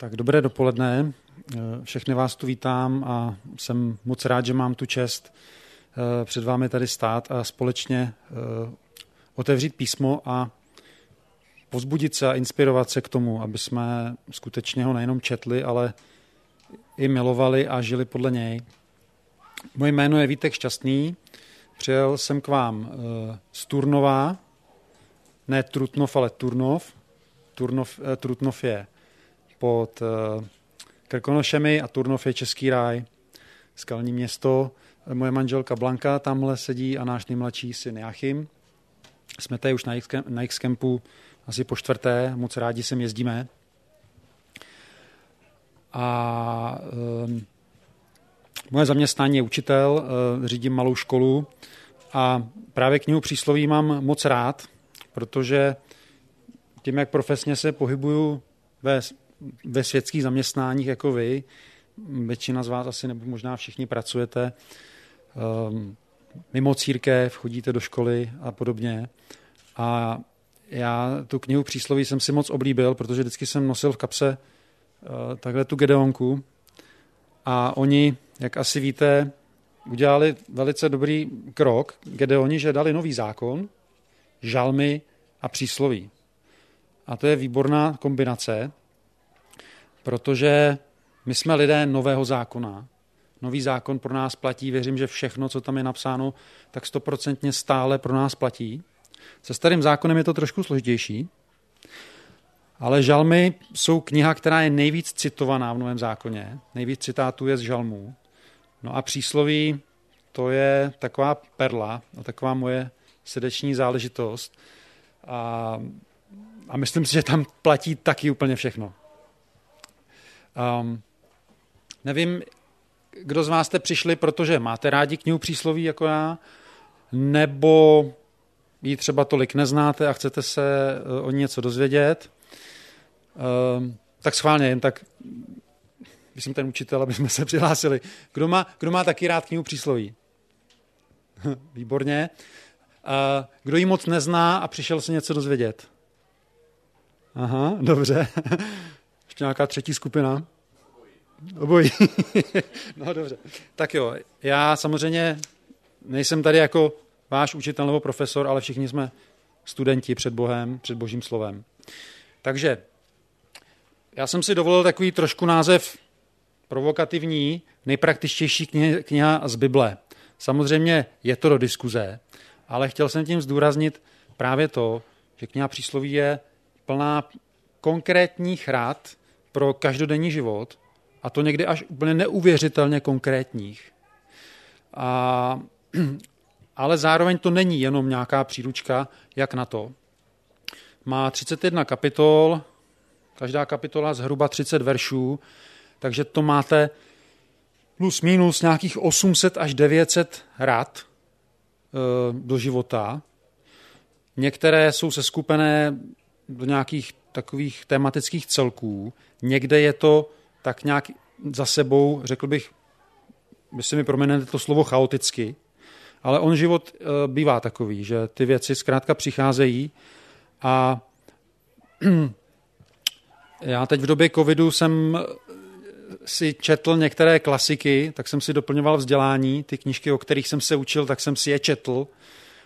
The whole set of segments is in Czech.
Tak dobré dopoledne. Všechny vás tu vítám a jsem moc rád, že mám tu čest eh, před vámi tady stát a společně eh, otevřít písmo a pozbudit se a inspirovat se k tomu, aby jsme skutečně ho nejenom četli, ale i milovali a žili podle něj. Moje jméno je Vítek Šťastný. Přijel jsem k vám eh, z Turnova, ne Trutnov, ale Turnov. Turnov, Trutnov je pod eh, Krkonošemi a Turnov je Český ráj, skalní město. Moje manželka Blanka tamhle sedí a náš nejmladší syn Jachim. Jsme tady už na X-Campu asi po čtvrté, moc rádi sem jezdíme. A um, moje zaměstnání je učitel, uh, řídím malou školu a právě knihu přísloví mám moc rád, protože tím, jak profesně se pohybuju ve ve světských zaměstnáních jako vy, většina z vás asi nebo možná všichni pracujete um, mimo církev, chodíte do školy a podobně. A já tu knihu přísloví jsem si moc oblíbil, protože vždycky jsem nosil v kapse uh, takhle tu Gedeonku a oni, jak asi víte, udělali velice dobrý krok Gedeoni, že dali nový zákon, žalmy a přísloví. A to je výborná kombinace, protože my jsme lidé nového zákona. Nový zákon pro nás platí, věřím, že všechno, co tam je napsáno, tak stoprocentně stále pro nás platí. Se starým zákonem je to trošku složitější, ale žalmy jsou kniha, která je nejvíc citovaná v Novém zákoně. Nejvíc citátů je z žalmů. No a přísloví, to je taková perla, a taková moje srdeční záležitost. A, a myslím si, že tam platí taky úplně všechno. Um, nevím, kdo z vás jste přišli, protože máte rádi knihu přísloví jako já, nebo ji třeba tolik neznáte a chcete se eh, o ní něco dozvědět, um, tak schválně jen tak, jsem ten učitel, aby jsme se přihlásili. Kdo má, kdo má taky rád knihu přísloví? Výborně. Uh, kdo ji moc nezná a přišel se něco dozvědět? Aha, dobře. Ještě nějaká třetí skupina? Obojí. no dobře. Tak jo, já samozřejmě nejsem tady jako váš učitel nebo profesor, ale všichni jsme studenti před Bohem, před Božím slovem. Takže já jsem si dovolil takový trošku název provokativní, nejpraktičtější kniha, z Bible. Samozřejmě je to do diskuze, ale chtěl jsem tím zdůraznit právě to, že kniha přísloví je plná konkrétních rad pro každodenní život, a to někdy až úplně neuvěřitelně konkrétních. A, ale zároveň to není jenom nějaká příručka, jak na to. Má 31 kapitol, každá kapitola zhruba 30 veršů, takže to máte plus minus nějakých 800 až 900 rad e, do života. Některé jsou seskupené do nějakých takových tematických celků. Někde je to tak nějak za sebou, řekl bych, by si mi proměnete to slovo chaoticky, ale on život eh, bývá takový, že ty věci zkrátka přicházejí a já teď v době covidu jsem si četl některé klasiky, tak jsem si doplňoval vzdělání, ty knížky, o kterých jsem se učil, tak jsem si je četl.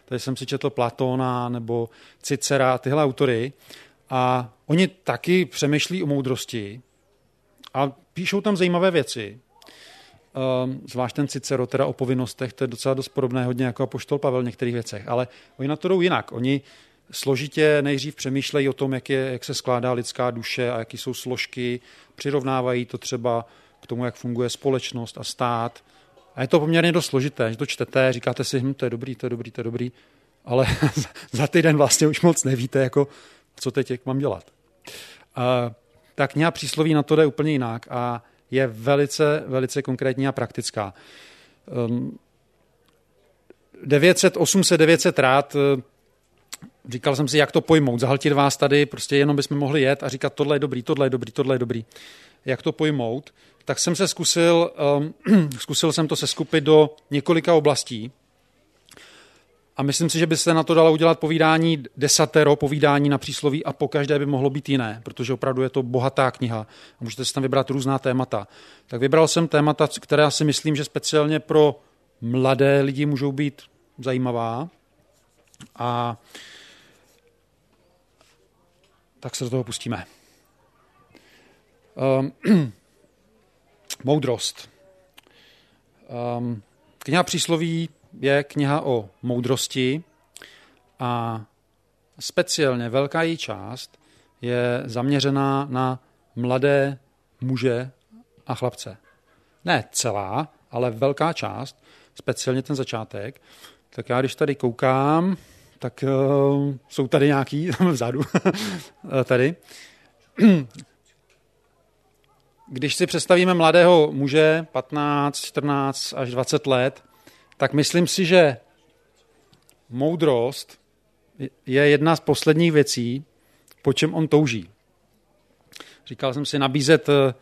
Tady jsem si četl Platona nebo Cicera, tyhle autory. A oni taky přemýšlí o moudrosti a píšou tam zajímavé věci. Um, zvlášť ten Cicero teda o povinnostech, to je docela dost podobné hodně jako poštol Pavel v některých věcech, ale oni na to jdou jinak. Oni složitě nejdřív přemýšlejí o tom, jak, je, jak se skládá lidská duše a jaký jsou složky, přirovnávají to třeba k tomu, jak funguje společnost a stát. A je to poměrně dost složité, že to čtete, říkáte si, hm, to je dobrý, to je dobrý, to je dobrý, ale za týden vlastně už moc nevíte, jako, co teď jak mám dělat. Uh, ta kniha přísloví na to jde úplně jinak a je velice, velice konkrétní a praktická. 900, 800, 900 rád říkal jsem si, jak to pojmout, zahltit vás tady, prostě jenom bychom mohli jet a říkat, tohle je dobrý, tohle je dobrý, tohle je dobrý. Jak to pojmout? Tak jsem se zkusil, um, zkusil jsem to se skupit do několika oblastí. A myslím si, že by se na to dalo udělat povídání desatero, povídání na přísloví a po každé by mohlo být jiné, protože opravdu je to bohatá kniha a můžete si tam vybrat různá témata. Tak vybral jsem témata, která si myslím, že speciálně pro mladé lidi můžou být zajímavá. A tak se do toho pustíme. Um, moudrost. Um, kniha přísloví je kniha o moudrosti a speciálně velká její část je zaměřená na mladé muže a chlapce. Ne celá, ale velká část, speciálně ten začátek. Tak já když tady koukám, tak uh, jsou tady nějaký vzadu, tady. Když si představíme mladého muže, 15, 14 až 20 let, tak myslím si, že moudrost je jedna z posledních věcí, po čem on touží. Říkal jsem si, nabízet eh,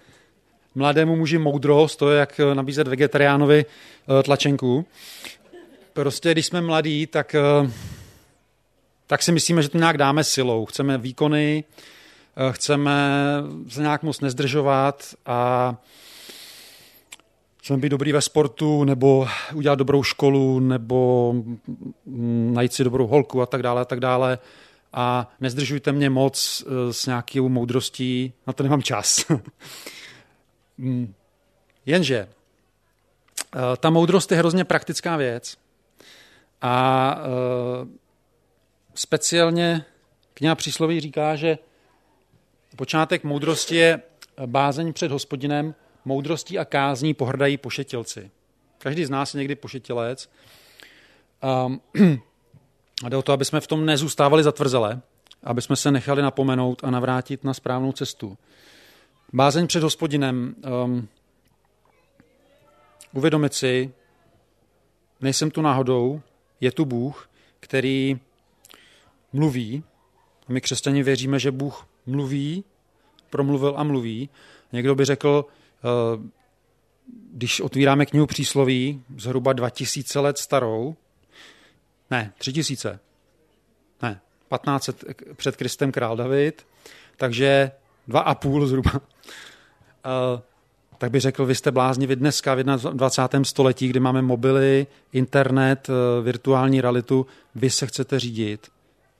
mladému muži moudrost, to je jak eh, nabízet vegetariánovi eh, tlačenku. Prostě když jsme mladí, tak, tak si myslíme, že to nějak dáme silou. Chceme výkony, chceme se nějak moc nezdržovat a chceme být dobrý ve sportu, nebo udělat dobrou školu, nebo mm, najít si dobrou holku a tak dále a tak dále. A nezdržujte mě moc eh, s nějakou moudrostí, na to nemám čas. Mm. Jenže eh, ta moudrost je hrozně praktická věc a eh, speciálně kniha přísloví říká, že počátek moudrosti je bázeň před hospodinem, moudrostí a kázní pohrdají pošetilci. Každý z nás je někdy pošetilec. Um, a jde o to, aby jsme v tom nezůstávali zatvrzele, aby jsme se nechali napomenout a navrátit na správnou cestu. Bázeň před hospodinem. Um, uvědomit si, nejsem tu náhodou, je tu Bůh, který mluví. A my křesťani věříme, že Bůh mluví, promluvil a mluví. Někdo by řekl, když otvíráme knihu přísloví, zhruba 2000 let starou, ne, 3000, ne, 1500 před Kristem král David, takže dva a půl zhruba. Uh, tak by řekl, vy jste bláznivi dneska v 21. století, kdy máme mobily, internet, virtuální realitu, vy se chcete řídit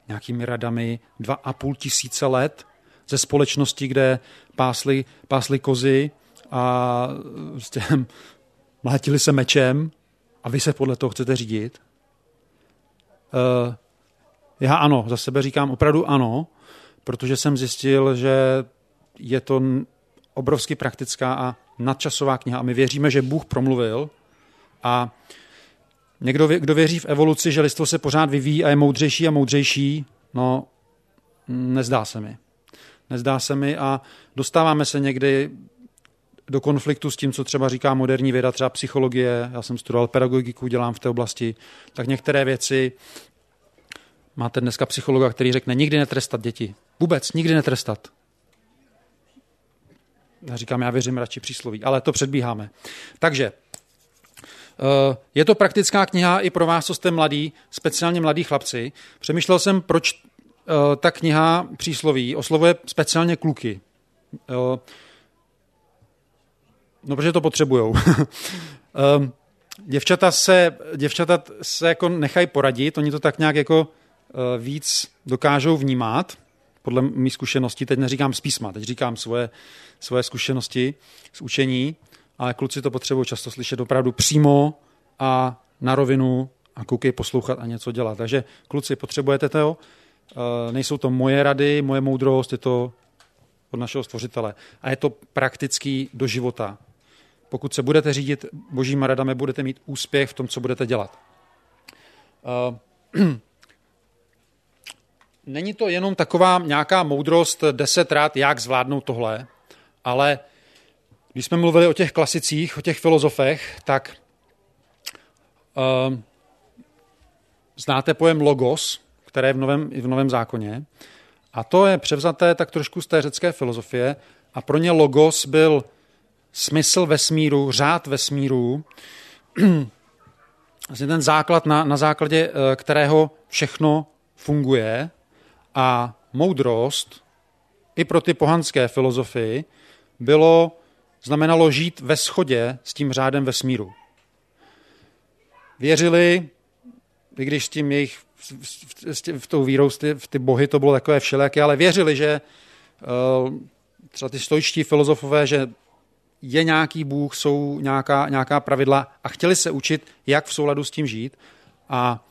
nějakými radami dva a půl tisíce let ze společnosti, kde pásly, pásly kozy, a prostě mlátili se mečem a vy se podle toho chcete řídit? Uh, já ano, za sebe říkám opravdu ano, protože jsem zjistil, že je to obrovsky praktická a nadčasová kniha a my věříme, že Bůh promluvil a někdo, kdo věří v evoluci, že lidstvo se pořád vyvíjí a je moudřejší a moudřejší, no nezdá se mi. Nezdá se mi a dostáváme se někdy do konfliktu s tím, co třeba říká moderní věda, třeba psychologie, já jsem studoval pedagogiku, dělám v té oblasti, tak některé věci máte dneska psychologa, který řekne nikdy netrestat děti. Vůbec, nikdy netrestat. Já říkám, já věřím radši přísloví, ale to předbíháme. Takže eh, je to praktická kniha i pro vás, co jste mladí, speciálně mladí chlapci. Přemýšlel jsem, proč eh, ta kniha přísloví oslovuje speciálně kluky. No, protože to potřebujou. um, děvčata se, děvčata se jako nechají poradit, oni to tak nějak jako uh, víc dokážou vnímat, podle mý zkušeností, teď neříkám z písma, teď říkám svoje, svoje zkušenosti z učení, ale kluci to potřebují často slyšet opravdu přímo a na rovinu a koukej poslouchat a něco dělat. Takže kluci, potřebujete to, uh, nejsou to moje rady, moje moudrost, je to od našeho stvořitele. A je to praktický do života. Pokud se budete řídit božíma radami, budete mít úspěch v tom, co budete dělat. Uh, není to jenom taková nějaká moudrost deset rád, jak zvládnout tohle, ale když jsme mluvili o těch klasicích, o těch filozofech, tak uh, znáte pojem logos, které je v novém, v novém zákoně. A to je převzaté tak trošku z té řecké filozofie. A pro ně logos byl smysl vesmíru, řád vesmíru, vlastně ten základ, na, na základě eh, kterého všechno funguje a moudrost i pro ty pohanské filozofii bylo, znamenalo žít ve schodě s tím řádem vesmíru. Věřili, i když s tím jejich, v tou vírou, v ty bohy to bylo takové všelijaké, ale věřili, že eh, třeba ty stojičtí filozofové, že je nějaký Bůh, jsou nějaká, nějaká pravidla a chtěli se učit, jak v souladu s tím žít a,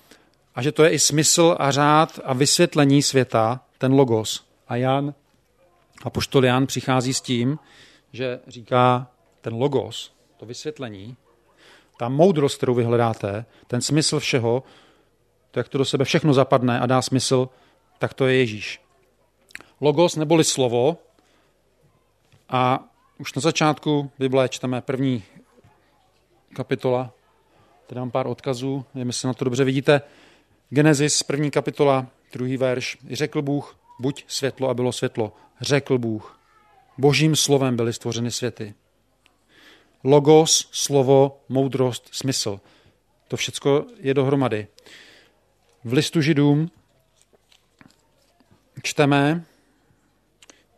a že to je i smysl a řád a vysvětlení světa, ten logos. A Jan, a poštol Jan přichází s tím, že říká ten logos, to vysvětlení, ta moudrost, kterou vy hledáte, ten smysl všeho, to, jak to do sebe všechno zapadne a dá smysl, tak to je Ježíš. Logos neboli slovo a už na začátku Bible čteme první kapitola, tady mám pár odkazů, nevím, jestli na to dobře vidíte. Genesis, první kapitola, druhý verš. Řekl Bůh, buď světlo a bylo světlo. Řekl Bůh. Božím slovem byly stvořeny světy. Logos, slovo, moudrost, smysl. To všechno je dohromady. V listu židům čteme,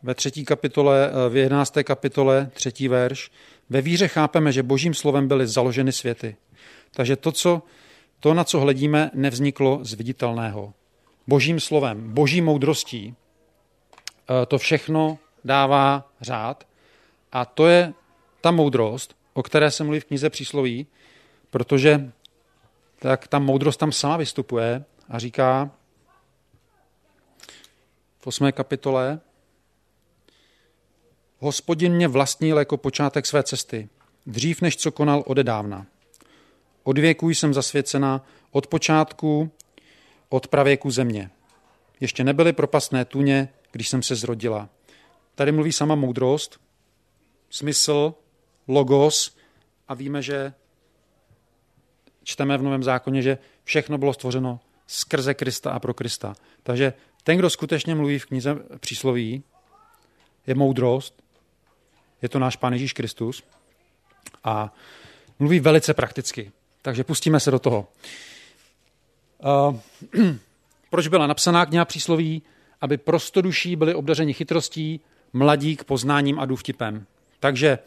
ve třetí kapitole, eh, v jedenácté kapitole, třetí verš, ve víře chápeme, že božím slovem byly založeny světy. Takže to, co, to, na co hledíme, nevzniklo z viditelného. Božím slovem, boží moudrostí, eh, to všechno dává řád a to je ta moudrost, o které se mluví v knize přísloví, protože tak ta moudrost tam sama vystupuje a říká v osmé kapitole, Hospodin mě vlastnil jako počátek své cesty, dřív než co konal odedávna. Od věků jsem zasvěcena, od počátku, od pravěku země. Ještě nebyly propastné tuně, když jsem se zrodila. Tady mluví sama moudrost, smysl, logos a víme, že čteme v Novém zákoně, že všechno bylo stvořeno skrze Krista a pro Krista. Takže ten, kdo skutečně mluví v knize přísloví, je moudrost, je to náš Pán Ježíš Kristus a mluví velice prakticky. Takže pustíme se do toho. Uh, proč byla napsaná kniha přísloví? Aby prostoduší byli obdařeni chytrostí, mladí k poznáním a důvtipem. Takže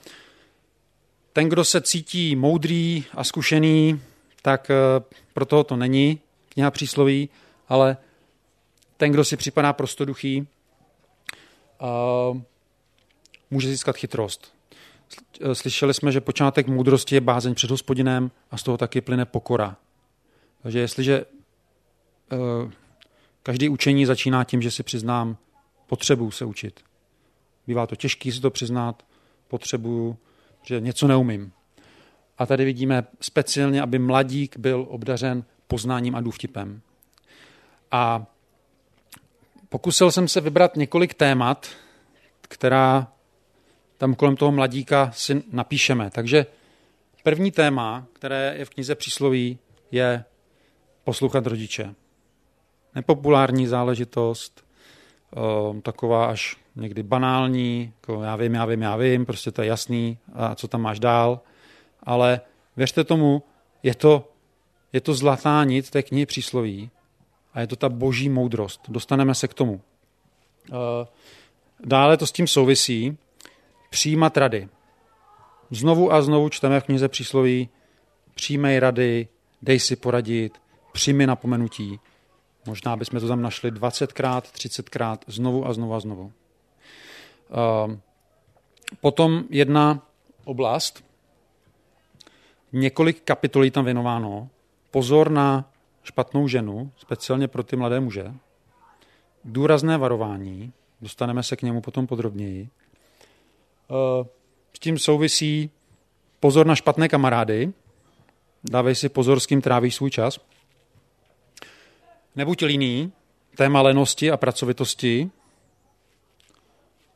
ten, kdo se cítí moudrý a zkušený, tak uh, pro toho to není kniha přísloví, ale ten, kdo si připadá prostoduchý, uh, může získat chytrost. Slyšeli jsme, že počátek moudrosti je bázeň před hospodinem a z toho taky plyne pokora. Takže jestliže uh, každý učení začíná tím, že si přiznám potřebu se učit. Bývá to těžké si to přiznat, potřebu, že něco neumím. A tady vidíme speciálně, aby mladík byl obdařen poznáním a důvtipem. A pokusil jsem se vybrat několik témat, která tam kolem toho mladíka si napíšeme. Takže první téma, které je v knize přísloví, je poslouchat rodiče. Nepopulární záležitost, taková až někdy banální, jako já vím, já vím, já vím, prostě to je jasný, a co tam máš dál. Ale věřte tomu, je to, je to zlatá nit té knihy přísloví a je to ta boží moudrost. Dostaneme se k tomu. Dále to s tím souvisí, přijímat rady. Znovu a znovu čteme v knize přísloví přijmej rady, dej si poradit, přijmi napomenutí. Možná bychom to tam našli 20krát, 30krát, znovu a znovu a znovu. Ehm, potom jedna oblast, několik kapitolí tam věnováno, pozor na špatnou ženu, speciálně pro ty mladé muže, důrazné varování, dostaneme se k němu potom podrobněji, s tím souvisí pozor na špatné kamarády. Dávej si pozor, s kým trávíš svůj čas. Nebuď líný, téma lenosti a pracovitosti.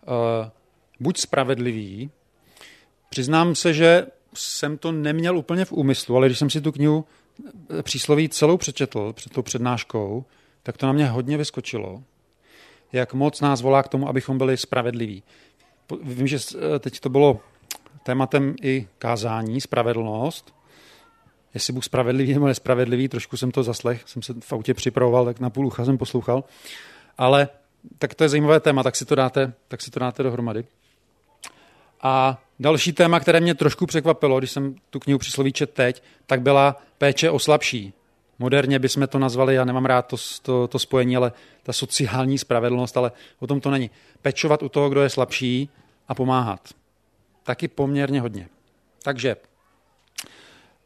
Eh, buď spravedlivý. Přiznám se, že jsem to neměl úplně v úmyslu, ale když jsem si tu knihu eh, přísloví celou přečetl před tou přednáškou, tak to na mě hodně vyskočilo, jak moc nás volá k tomu, abychom byli spravedliví. Vím, že teď to bylo tématem i kázání, spravedlnost. jestli Bůh spravedlivý nebo nespravedlivý, trošku jsem to zaslech, jsem se v autě připravoval, tak na půl ucha jsem poslouchal, ale tak to je zajímavé téma, tak si to dáte, tak si to dáte dohromady. A další téma, které mě trošku překvapilo, když jsem tu knihu přísloví čet teď, tak byla péče o slabší. Moderně bychom to nazvali, já nemám rád to, to, to spojení, ale ta sociální spravedlnost, ale o tom to není. Pečovat u toho, kdo je slabší a pomáhat. Taky poměrně hodně. Takže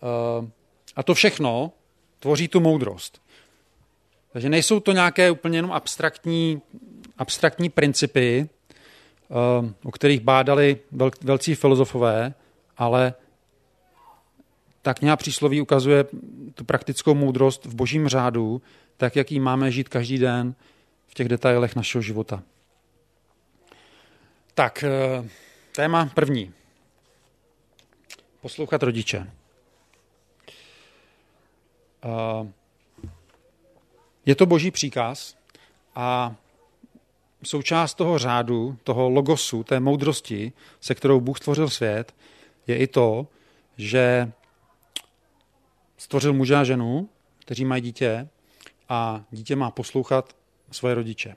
eh, a to všechno tvoří tu moudrost. Takže nejsou to nějaké úplně jenom abstraktní, abstraktní principy, eh, o kterých bádali velcí filozofové, ale ta kniha přísloví ukazuje tu praktickou moudrost v božím řádu, tak, jak ji máme žít každý den v těch detailech našeho života. Tak, eh, téma první. Poslouchat rodiče. Eh, je to boží příkaz a součást toho řádu, toho logosu, té moudrosti, se kterou Bůh stvořil svět, je i to, že stvořil muže a ženu, kteří mají dítě a dítě má poslouchat svoje rodiče.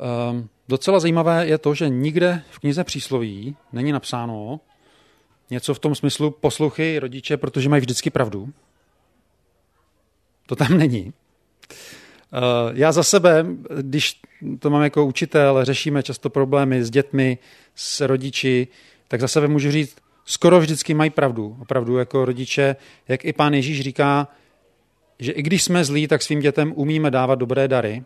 Um, docela zajímavé je to, že nikde v knize přísloví není napsáno něco v tom smyslu poslouchej rodiče, protože mají vždycky pravdu. To tam není. Uh, já za sebe, když to mám jako učitel, řešíme často problémy s dětmi, s rodiči, tak za sebe můžu říct, skoro vždycky mají pravdu. Opravdu jako rodiče, jak i pán Ježíš říká, že i když jsme zlí, tak svým dětem umíme dávat dobré dary,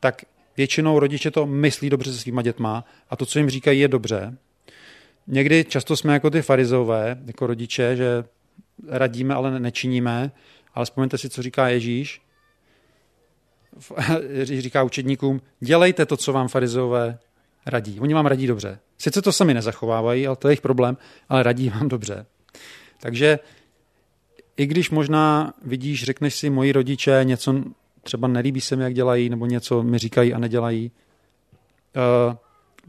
tak většinou rodiče to myslí dobře se svýma dětma a to, co jim říkají, je dobře. Někdy často jsme jako ty farizové, jako rodiče, že radíme, ale nečiníme, ale vzpomeňte si, co říká Ježíš. Ježíš říká učedníkům, dělejte to, co vám farizové radí. Oni vám radí dobře. Sice to sami nezachovávají, ale to je jejich problém, ale radí vám dobře. Takže i když možná vidíš, řekneš si, moji rodiče něco třeba nelíbí se mi, jak dělají, nebo něco mi říkají a nedělají, uh,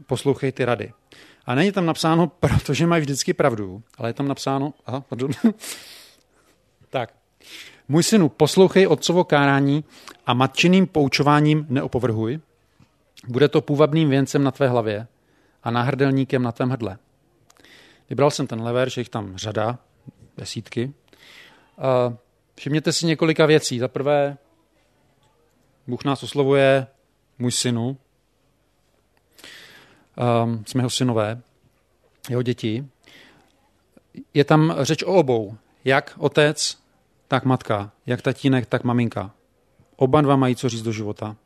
poslouchej ty rady. A není tam napsáno, protože mají vždycky pravdu, ale je tam napsáno, aha, pardon. tak, můj synu, poslouchej otcovo kárání a matčiným poučováním neopovrhuj. Bude to půvabným věncem na tvé hlavě a náhrdelníkem na tvém hrdle. Vybral jsem ten lever, že jich tam řada, desítky. Všimněte si několika věcí. Za prvé, Bůh nás oslovuje můj synu. Um, jsme jeho synové, jeho děti. Je tam řeč o obou. Jak otec, tak matka. Jak tatínek, tak maminka. Oba dva mají co říct do života.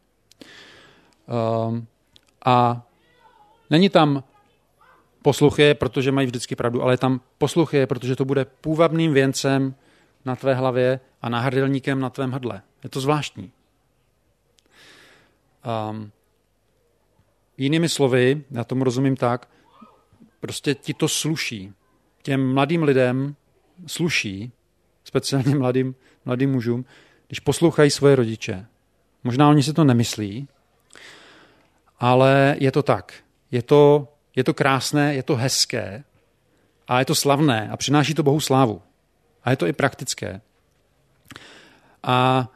Um, a není tam posluchy, protože mají vždycky pravdu, ale tam posluchy, protože to bude půvabným věncem na tvé hlavě a náhrdelníkem na tvém hrdle. Je to zvláštní. Um, jinými slovy, já tomu rozumím tak, prostě ti to sluší. Těm mladým lidem sluší, speciálně mladým, mladým mužům, když poslouchají svoje rodiče. Možná oni si to nemyslí, ale je to tak. Je to, je to krásné, je to hezké a je to slavné a přináší to Bohu slávu. A je to i praktické. A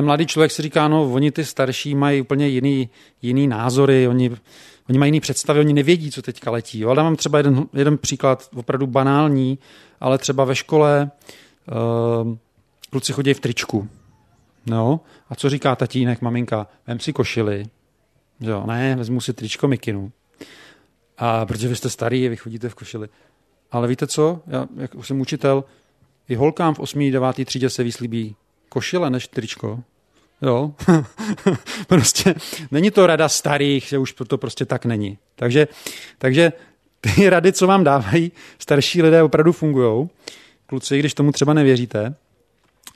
ten mladý člověk si říká, no oni ty starší mají úplně jiný, jiný názory, oni, oni mají jiný představy, oni nevědí, co teďka letí. Jo? Ale mám třeba jeden, jeden příklad, opravdu banální, ale třeba ve škole uh, kluci chodí v tričku. No, a co říká tatínek, maminka? Vem si košily. Jo, ne, vezmu si tričko mikinu. A protože vy jste starý, vy chodíte v košili. Ale víte co? Já, jak jsem učitel, i holkám v 8. 9. třídě se vyslíbí košile než tričko. Jo, prostě není to rada starých, že už to prostě tak není. Takže, takže ty rady, co vám dávají starší lidé, opravdu fungují. Kluci, když tomu třeba nevěříte.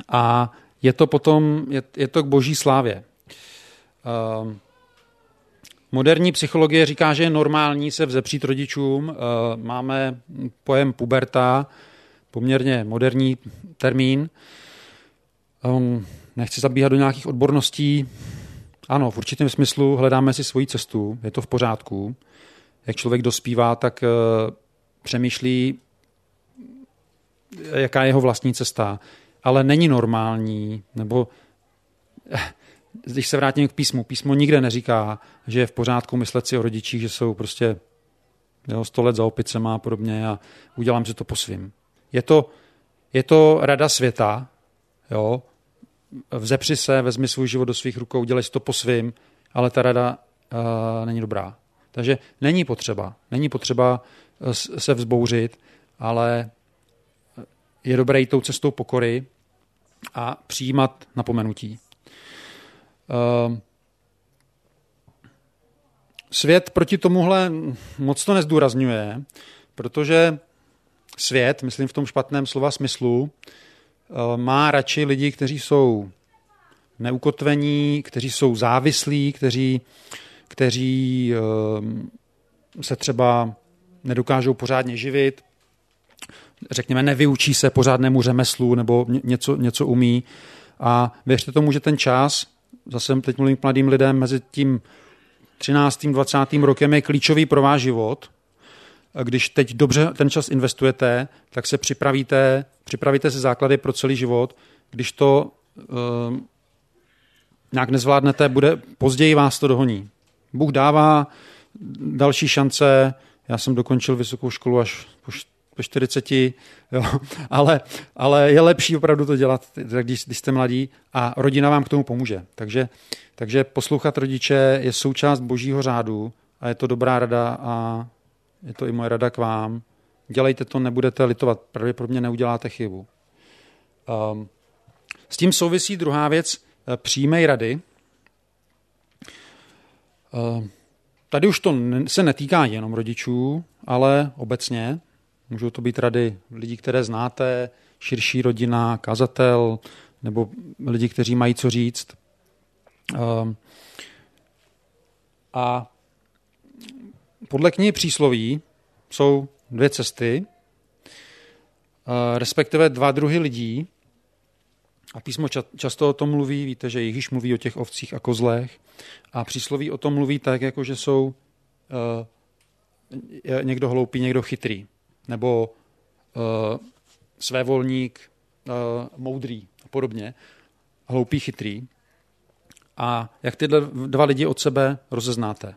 A je to potom, je, je to k boží slávě. Uh, moderní psychologie říká, že je normální se vzepřít rodičům. Uh, máme pojem puberta, poměrně moderní termín. Um, nechci zabíhat do nějakých odborností. Ano, v určitém smyslu hledáme si svoji cestu, je to v pořádku. Jak člověk dospívá, tak uh, přemýšlí jaká je jeho vlastní cesta, ale není normální, nebo když se vrátím k písmu, písmo nikde neříká, že je v pořádku myslet si o rodičích, že jsou prostě jo, sto let za opicema a podobně a udělám si to po svým. Je to, je to rada světa, jo, vzepři se, vezmi svůj život do svých rukou, udělej si to po svým, ale ta rada uh, není dobrá. Takže není potřeba, není potřeba eh, se vzbouřit, ale je dobré jít tou cestou pokory a přijímat napomenutí. Uh, svět proti tomuhle moc to nezdůrazňuje, protože svět, myslím v tom špatném slova smyslu, eh, má radši lidi, kteří jsou neukotvení, kteří jsou závislí, kteří, kteří eh, se třeba nedokážou pořádně živit, řekněme, nevyučí se pořádnému řemeslu nebo něco, něco umí. A věřte tomu, že ten čas, zase teď mluvím k mladým lidem, mezi tím 13. 20. rokem je klíčový pro váš život. Když teď dobře ten čas investujete, tak se připravíte, připravíte si základy pro celý život. Když to uh, nějak nezvládnete, bude později vás to dohoní. Bůh dává další šance. Já jsem dokončil vysokou školu až po po 40, jo, ale, ale je lepší opravdu to dělat, když, když jste mladí a rodina vám k tomu pomůže. Takže, takže poslouchat rodiče je součást božího řádu a je to dobrá rada a je to i moje rada k vám. Dělejte to, nebudete litovat, pravděpodobně neuděláte chybu. Um, s tím souvisí druhá věc, eh, přijmej rady. Um, tady už to se netýká jenom rodičů, ale obecně. Můžou to být rady lidí, které znáte, širší rodina, kazatel, nebo lidi, kteří mají co říct. Ehm, a podle knihy přísloví jsou dvě cesty, eh, respektive dva druhy lidí. A písmo často o tom mluví, víte, že Ježíš mluví o těch ovcích a kozlech. A přísloví o tom mluví tak, jako že jsou uh, někdo hloupý, někdo chytrý nebo uh, svévolník, moudrý a podobně, hloupý, chytrý. A jak tyhle dva lidi od sebe rozeznáte?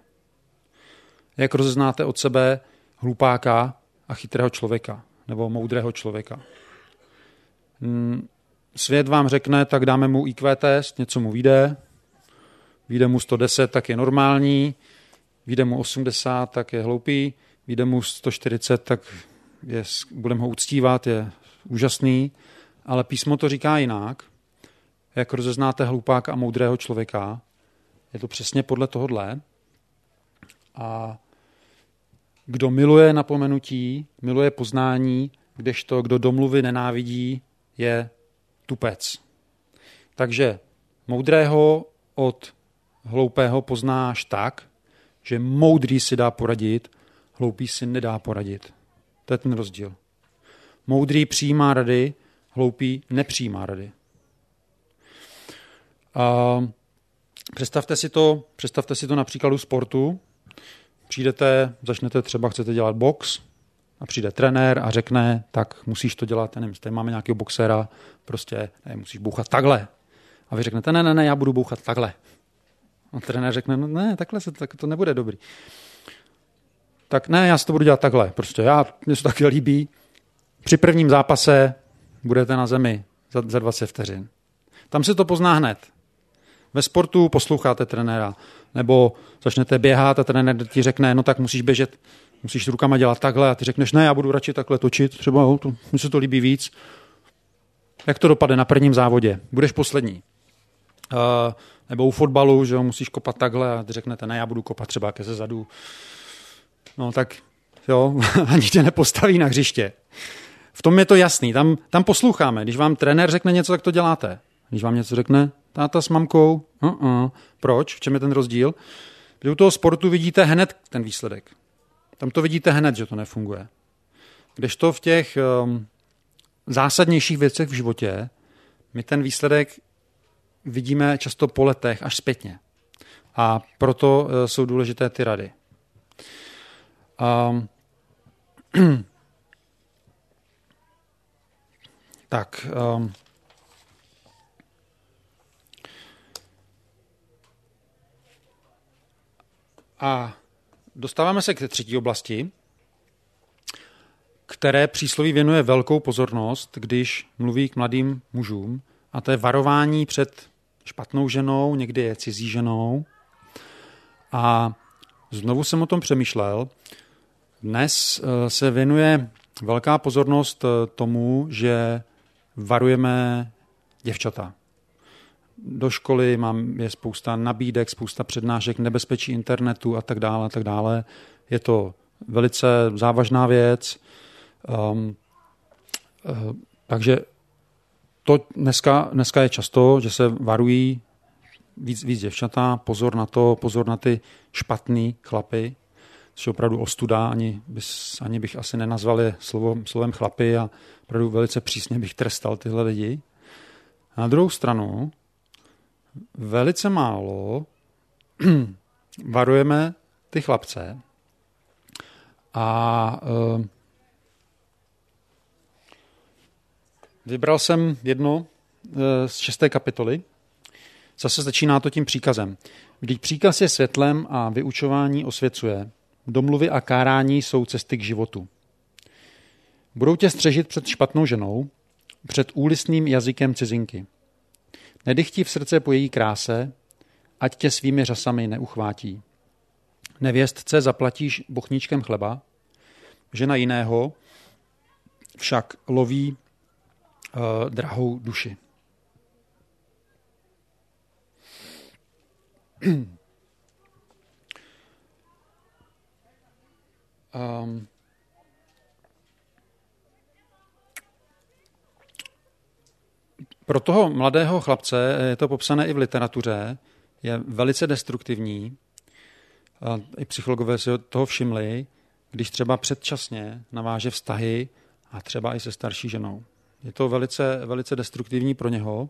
Jak rozeznáte od sebe hlupáka a chytrého člověka nebo moudrého člověka? Hmm, svět vám řekne, tak dáme mu IQ test, něco mu vyjde, vyjde mu 110, tak je normální, vyjde mu 80, tak je hloupý, vyjde mu 140, tak je, budeme ho uctívat, je úžasný, ale písmo to říká jinak. Jak rozeznáte hlupáka a moudrého člověka, je to přesně podle tohohle. A kdo miluje napomenutí, miluje poznání, kdežto kdo domluvy nenávidí, je tupec. Takže moudrého od hloupého poznáš tak, že moudrý si dá poradit, hloupý si nedá poradit. To je ten rozdíl. Moudrý přijímá rady, hloupý nepřijímá rady. A představte si to, představte si to na příkladu sportu. Přijdete, začnete třeba, chcete dělat box a přijde trenér a řekne, tak musíš to dělat, nevím, tady máme nějakého boxera, prostě ne, musíš bouchat takhle. A vy řeknete, ne, ne, ne, já budu bouchat takhle. A trenér řekne, no ne, takhle se, tak to nebude dobrý tak ne, já si to budu dělat takhle. Prostě já, mě se to taky líbí. Při prvním zápase budete na zemi za, za 20 vteřin. Tam se to pozná hned. Ve sportu posloucháte trenéra, nebo začnete běhat a trenér ti řekne, no tak musíš běžet, musíš rukama dělat takhle a ty řekneš, ne, já budu radši takhle točit, třeba jo, to, mně se to líbí víc. Jak to dopadne na prvním závodě? Budeš poslední. Uh, nebo u fotbalu, že jo, musíš kopat takhle a ty řeknete, ne, já budu kopat třeba ke zezadu no tak jo, ani tě nepostaví na hřiště. V tom je to jasný, tam, tam posloucháme. Když vám trenér řekne něco, tak to děláte. Když vám něco řekne táta s mamkou, uh-uh. proč? V čem je ten rozdíl? Protože u toho sportu vidíte hned ten výsledek. Tam to vidíte hned, že to nefunguje. Kdežto v těch um, zásadnějších věcech v životě my ten výsledek vidíme často po letech až zpětně. A proto uh, jsou důležité ty rady. Um, Tak. Um, a dostáváme se k třetí oblasti, které přísloví věnuje velkou pozornost, když mluví k mladým mužům, a to je varování před špatnou ženou, někdy je cizí ženou. A znovu jsem o tom přemýšlel. Dnes eh, se věnuje velká pozornost eh, tomu, že varujeme děvčata. Do školy mám, je spousta nabídek, spousta přednášek, nebezpečí internetu a tak dále, a tak dále. Je to velice závažná věc. Um, uh, takže to dneska, dneska je často, že se varují víc, víc děvčata, pozor na to, pozor na ty špatný chlapy, což je opravdu ostuda, ani, bys, ani bych asi nenazval je slovo, slovem chlapy a opravdu velice přísně bych trestal tyhle lidi. A na druhou stranu velice málo varujeme ty chlapce a uh, Vybral jsem jedno eh, z šesté kapitoly. Zase začíná to tím příkazem. Když příkaz je světlem a vyučování osvěcuje, domluvy a kárání jsou cesty k životu. Budou tě střežit před špatnou ženou, před úlisným jazykem cizinky. Nedychtí v srdce po její kráse, ať tě svými řasami neuchvátí. Nevěstce zaplatíš bochníčkem chleba, žena jiného však loví uh, drahou duši. um, pro toho mladého chlapce, je to popsané i v literatuře, je velice destruktivní. I psychologové si toho všimli, když třeba předčasně naváže vztahy a třeba i se starší ženou. Je to velice, velice destruktivní pro něho,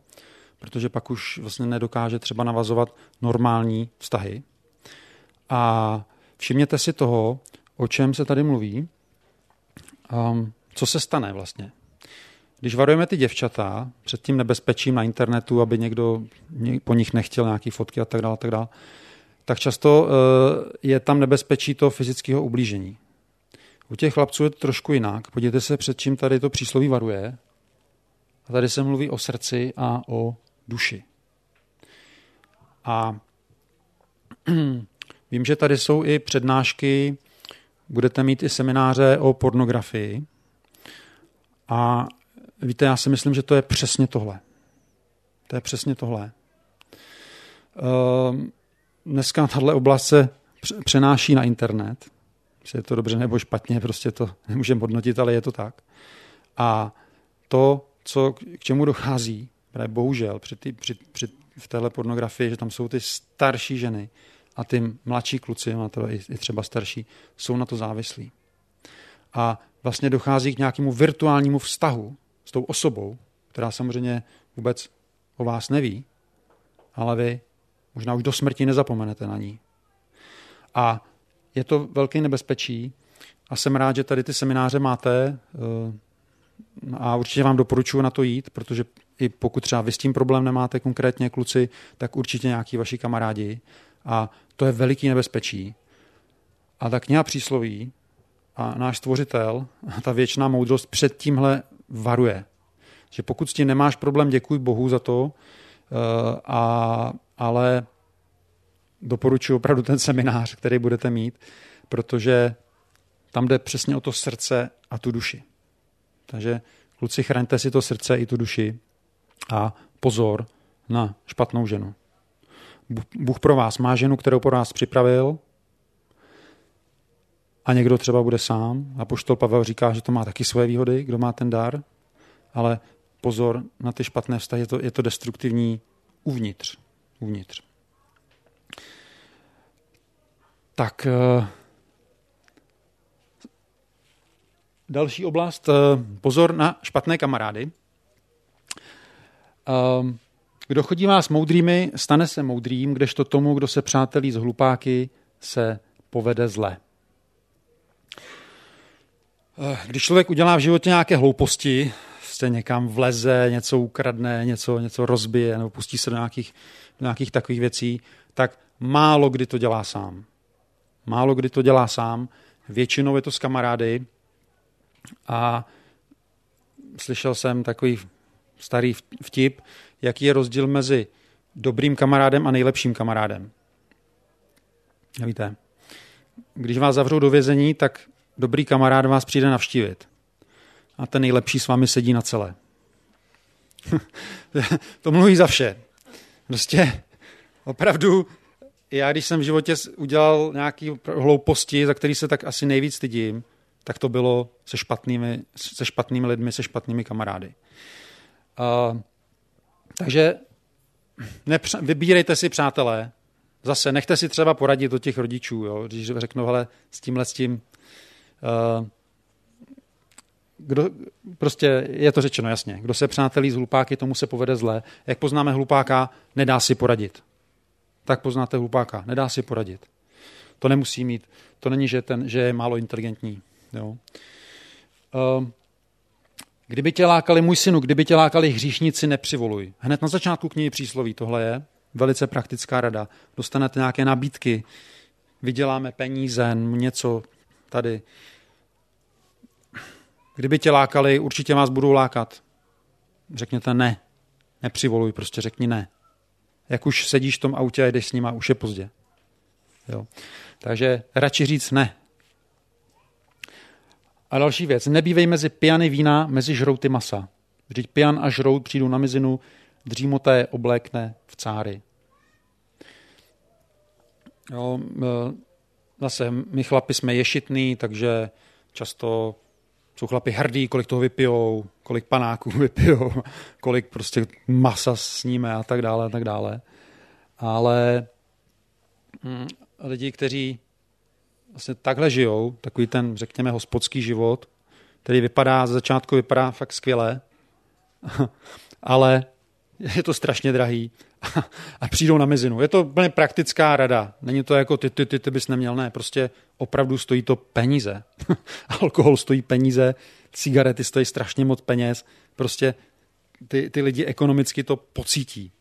protože pak už vlastně nedokáže třeba navazovat normální vztahy. A všimněte si toho, o čem se tady mluví, um, co se stane vlastně. Když varujeme ty děvčata před tím nebezpečím na internetu, aby někdo po nich nechtěl nějaké fotky a tak dále, tak dále, tak často uh, je tam nebezpečí toho fyzického ublížení. U těch chlapců je to trošku jinak. Podívejte se, před čím tady to přísloví varuje. A tady se mluví o srdci a o duši. A vím, že tady jsou i přednášky, budete mít i semináře o pornografii. A víte, já si myslím, že to je přesně tohle. To je přesně tohle. Ehm, dneska tahle oblast se přenáší na internet. Je to dobře nebo špatně, prostě to nemůžeme hodnotit, ale je to tak. A to co, k čemu dochází, bohužel při ty, při, při, v téhle pornografii, že tam jsou ty starší ženy a ty mladší kluci, a to i, i třeba starší, jsou na to závislí. A vlastně dochází k nějakému virtuálnímu vztahu s tou osobou, která samozřejmě vůbec o vás neví, ale vy možná už do smrti nezapomenete na ní. A je to velké nebezpečí a jsem rád, že tady ty semináře máte. Eh, a určitě vám doporučuji na to jít, protože i pokud třeba vy s tím problém nemáte konkrétně kluci, tak určitě nějaký vaši kamarádi. A to je veliký nebezpečí. A ta kniha přísloví a náš stvořitel, ta věčná moudrost před tímhle varuje. Že pokud s tím nemáš problém, děkuji Bohu za to, eh, a, ale doporučuji opravdu ten seminář, který budete mít, protože tam jde přesně o to srdce a tu duši. Takže kluci, chraňte si to srdce i tu duši a pozor na špatnou ženu. Bůh pro vás má ženu, kterou pro vás připravil a někdo třeba bude sám. A poštol Pavel říká, že to má taky svoje výhody, kdo má ten dar, ale pozor na ty špatné vztahy, je to, je to destruktivní uvnitř. uvnitř. Tak eh, Další oblast, eh, pozor na špatné kamarády. Ehm, kdo chodí vás moudrými, stane se moudrým, kdežto tomu, kdo se přátelí s hlupáky, se povede zle. Eh, když člověk udělá v životě nějaké hlouposti, prostě někam vleze, něco ukradne, něco, něco rozbije nebo pustí se do nějakých, do nějakých takových věcí, tak málo kdy to dělá sám. Málo kdy to dělá sám, většinou je to s kamarády a slyšel jsem takový starý vtip, jaký je rozdíl mezi dobrým kamarádem a nejlepším kamarádem. Víte, když vás zavřou do vězení, tak dobrý kamarád vás přijde navštívit. A ten nejlepší s vámi sedí na celé. to mluví za vše. Prostě opravdu, já když jsem v životě udělal nějaký hlouposti, za který se tak asi nejvíc stydím, tak to bylo se špatnými, se špatnými lidmi, se špatnými kamarády. Uh, takže nepř- vybírejte si přátelé, zase nechte si třeba poradit od těch rodičů, jo? když řeknou, hele, s tímhle s tím, kdo, prostě je to řečeno jasně, kdo se přátelí s hlupáky, tomu se povede zle. Jak poznáme hlupáka, nedá si poradit. Tak poznáte hlupáka, nedá si poradit. To nemusí mít, to není, že, ten, že je málo inteligentní. Jo? Uh, kdyby tě lákali, můj synu, kdyby tě lákali hříšníci, nepřivoluj. Hned na začátku knihy přísloví tohle je velice praktická rada. Dostanete nějaké nabídky, vyděláme peníze, něco tady. Kdyby tě lákali, určitě vás budou lákat. Řekněte ne. Nepřivoluj, prostě řekni ne. Jak už sedíš v tom autě a jdeš s nima, už je pozdě. Jo. Takže radši říct ne. A další věc. Nebývej mezi pijany vína, mezi žrouty masa. Vždyť pijan a žrout přijdou na mizinu, dřímoté oblékne v cáry. Jo, zase my chlapi jsme ješitný, takže často jsou chlapi hrdí, kolik toho vypijou, kolik panáků vypijou, kolik prostě masa sníme a tak dále a tak dále. Ale hm, lidi, kteří vlastně takhle žijou, takový ten, řekněme, hospodský život, který vypadá, z začátku vypadá fakt skvěle, ale je to strašně drahý a přijdou na mizinu. Je to úplně praktická rada. Není to jako ty, ty, ty, ty bys neměl, ne. Prostě opravdu stojí to peníze. Alkohol stojí peníze, cigarety stojí strašně moc peněz. Prostě ty, ty lidi ekonomicky to pocítí.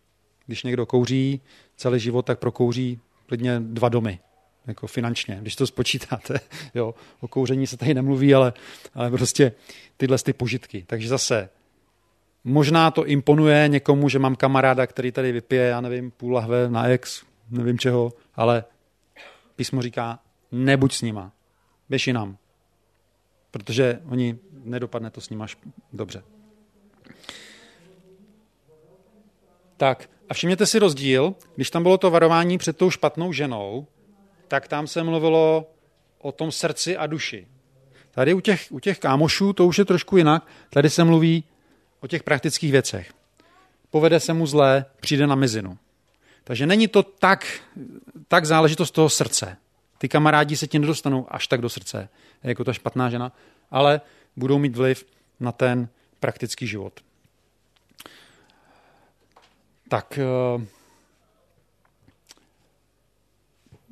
Když někdo kouří celý život, tak prokouří klidně dva domy jako finančně, když to spočítáte. Jo, o kouření se tady nemluví, ale, ale prostě tyhle ty požitky. Takže zase možná to imponuje někomu, že mám kamaráda, který tady vypije, já nevím, půl lahve na ex, nevím čeho, ale písmo říká, nebuď s nima, běž jinam. Protože oni nedopadne to s nima dobře. Tak, a všimněte si rozdíl, když tam bylo to varování před tou špatnou ženou, tak tam se mluvilo o tom srdci a duši. Tady u těch, u těch kámošů to už je trošku jinak. Tady se mluví o těch praktických věcech. Povede se mu zlé, přijde na mizinu. Takže není to tak, tak záležitost toho srdce. Ty kamarádi se ti nedostanou až tak do srdce, jako ta špatná žena, ale budou mít vliv na ten praktický život. Tak eh,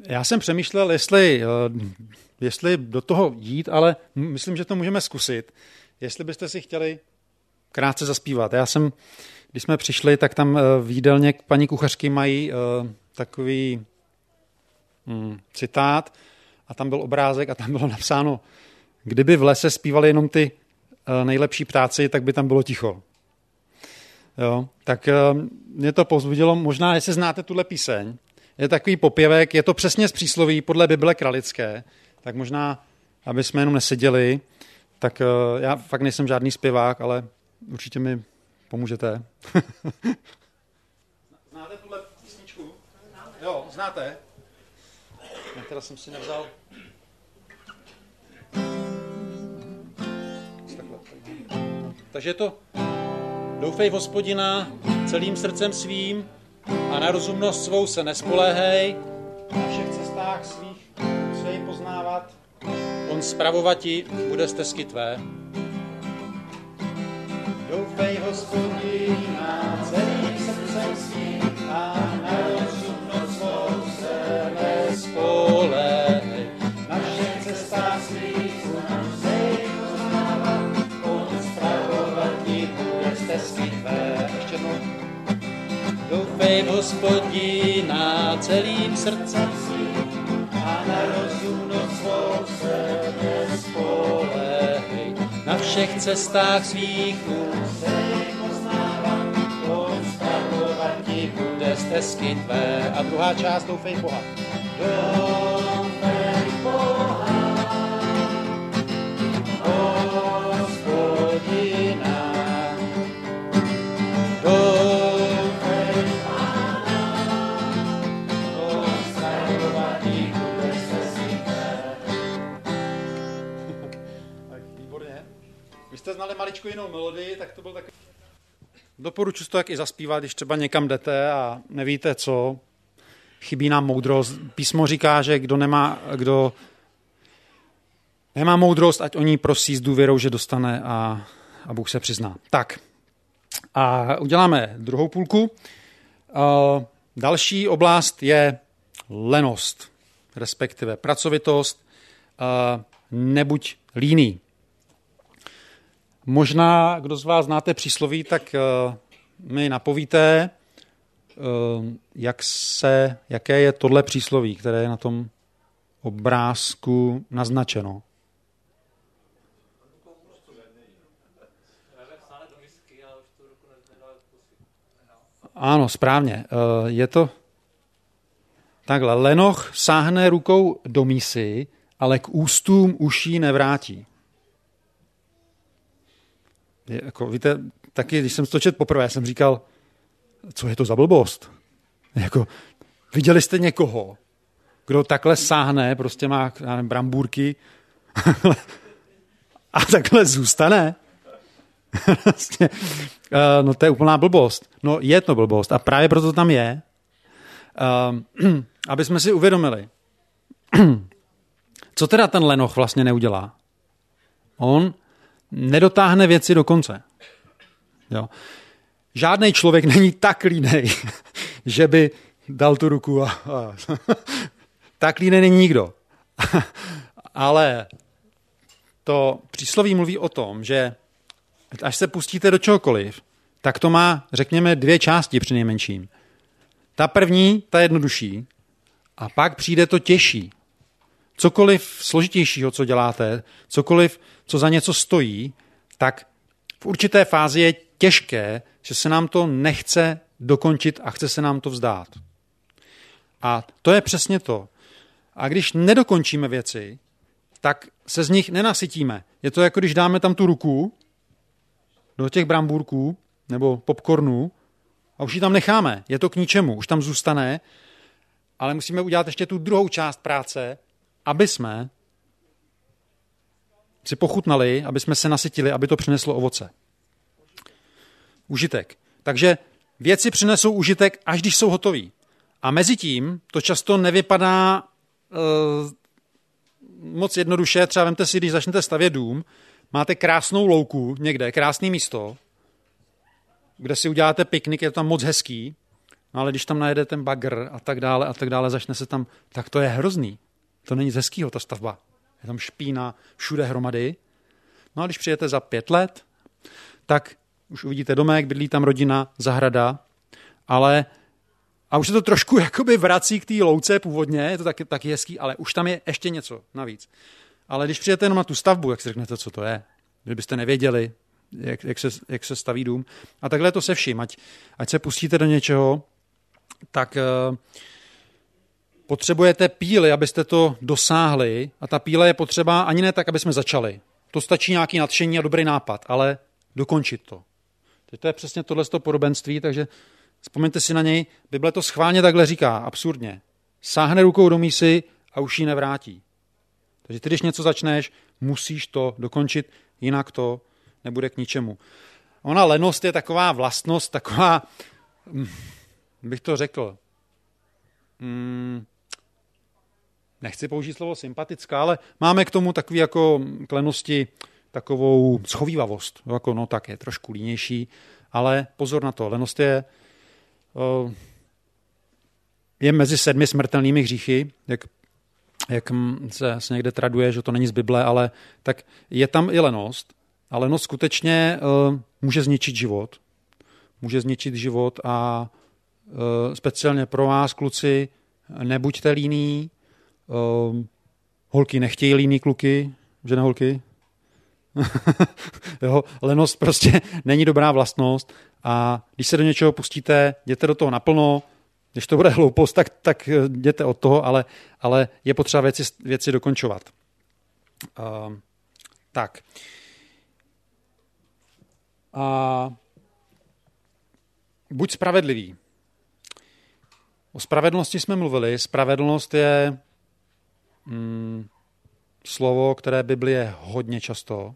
Já jsem přemýšlel, jestli, eh, jestli do toho jít, ale myslím, že to můžeme zkusit. Jestli byste si chtěli krátce zaspívat. Já jsem, když jsme přišli, tak tam eh, v jídelně paní kuchařky mají eh, takový hmm, citát a tam byl obrázek a tam bylo napsáno, kdyby v lese zpívali jenom ty nejlepší ptáci, tak by tam bylo ticho. Jo, tak mě to povzbudilo, možná, jestli znáte tuhle píseň, je takový popěvek, je to přesně z přísloví podle Bible kralické, tak možná, aby jsme jenom neseděli, tak já fakt nejsem žádný zpěvák, ale určitě mi pomůžete. znáte tuhle písničku? Jo, znáte? Já teda jsem si nevzal. Takže je to Doufej v hospodina celým srdcem svým, a na rozumnost svou se nespoléhej, na všech cestách svých jej poznávat, on spravovati bude stezky tvé. Doufej hospodina celým srdcem svým a na rozumnost svou se Naše Na všech cestách svých musí poznávat, on spravovat ti bude stezky tvé. Ještě jednou. Doufej hospodina celým srdcem svým a na rozumnost svou všech cestách svých ti bude stezky tvé. A druhá část doufej Boha. Doufej znali maličko jinou melodii, tak to byl takový... Doporučuji to jak i zaspívat, když třeba někam jdete a nevíte co, chybí nám moudrost. Písmo říká, že kdo nemá, kdo nemá moudrost, ať o ní prosí s důvěrou, že dostane a, a Bůh se přizná. Tak a uděláme druhou půlku. Uh, další oblast je lenost, respektive pracovitost. Uh, nebuď líný. Možná, kdo z vás znáte přísloví, tak uh, mi napovíte, uh, jak se, jaké je tohle přísloví, které je na tom obrázku naznačeno. Ano, správně. Uh, je to takhle. Lenoch sáhne rukou do mísy, ale k ústům uší nevrátí. Je, jako, víte, taky, když jsem to čet poprvé, jsem říkal, co je to za blbost? Jako, viděli jste někoho, kdo takhle sáhne, prostě má nevím, brambůrky a takhle zůstane? Vlastně, no to je úplná blbost. No je to blbost a právě proto to tam je, eh, aby jsme si uvědomili, co teda ten Lenoch vlastně neudělá. On nedotáhne věci do konce. Jo. Žádný člověk není tak línej, že by dal tu ruku a, a tak línej není nikdo. Ale to přísloví mluví o tom, že až se pustíte do čehokoliv, tak to má, řekněme, dvě části při nejmenším. Ta první, ta jednodušší, a pak přijde to těžší. Cokoliv složitějšího, co děláte, cokoliv, co za něco stojí, tak v určité fázi je těžké, že se nám to nechce dokončit a chce se nám to vzdát. A to je přesně to. A když nedokončíme věci, tak se z nich nenasytíme. Je to jako když dáme tam tu ruku do těch brambůrků nebo popcornů a už ji tam necháme. Je to k ničemu, už tam zůstane, ale musíme udělat ještě tu druhou část práce, aby jsme si pochutnali, aby jsme se nasytili, aby to přineslo ovoce. Užitek. Takže věci přinesou užitek, až když jsou hotoví. A mezi tím to často nevypadá uh, moc jednoduše. Třeba vemte si, když začnete stavět dům, máte krásnou louku někde, krásné místo, kde si uděláte piknik, je to tam moc hezký, no ale když tam najede ten bagr a tak dále a tak dále, začne se tam, tak to je hrozný. To není z hezkýho, ta stavba. Je tam špína všude hromady. No a když přijete za pět let, tak už uvidíte domek, bydlí tam rodina, zahrada, ale a už se to trošku jakoby vrací k té louce původně, je to taky, taky hezký, ale už tam je ještě něco navíc. Ale když přijete jenom na tu stavbu, jak si řeknete, co to je, kdybyste nevěděli, jak, jak, se, jak se staví dům. A takhle to se vším, ať, ať se pustíte do něčeho, tak uh, potřebujete píly, abyste to dosáhli a ta píle je potřeba ani ne tak, aby jsme začali. To stačí nějaký nadšení a dobrý nápad, ale dokončit to. Teď to je přesně tohle podobenství, takže vzpomeňte si na něj. Bible to schválně takhle říká, absurdně. Sáhne rukou do mísy a už ji nevrátí. Takže ty, když něco začneš, musíš to dokončit, jinak to nebude k ničemu. Ona lenost je taková vlastnost, taková, hm, bych to řekl, hmm, nechci použít slovo sympatická, ale máme k tomu takový jako klenosti takovou schovývavost. Jako, no tak je trošku línější, ale pozor na to, lenost je, eh, je mezi sedmi smrtelnými hříchy, jak, jak se, se někde traduje, že to není z Bible, ale tak je tam i lenost. A lenost skutečně uh, může zničit život. Může zničit život a speciálně pro vás, kluci, nebuďte líní, holky nechtějí líný kluky, že ne holky? jo, lenost prostě není dobrá vlastnost a když se do něčeho pustíte, jděte do toho naplno, když to bude hloupost, tak, tak jděte od toho, ale, ale je potřeba věci, věci dokončovat. Uh, tak. A buď spravedlivý. O spravedlnosti jsme mluvili. Spravedlnost je mm, slovo, které Biblie hodně často.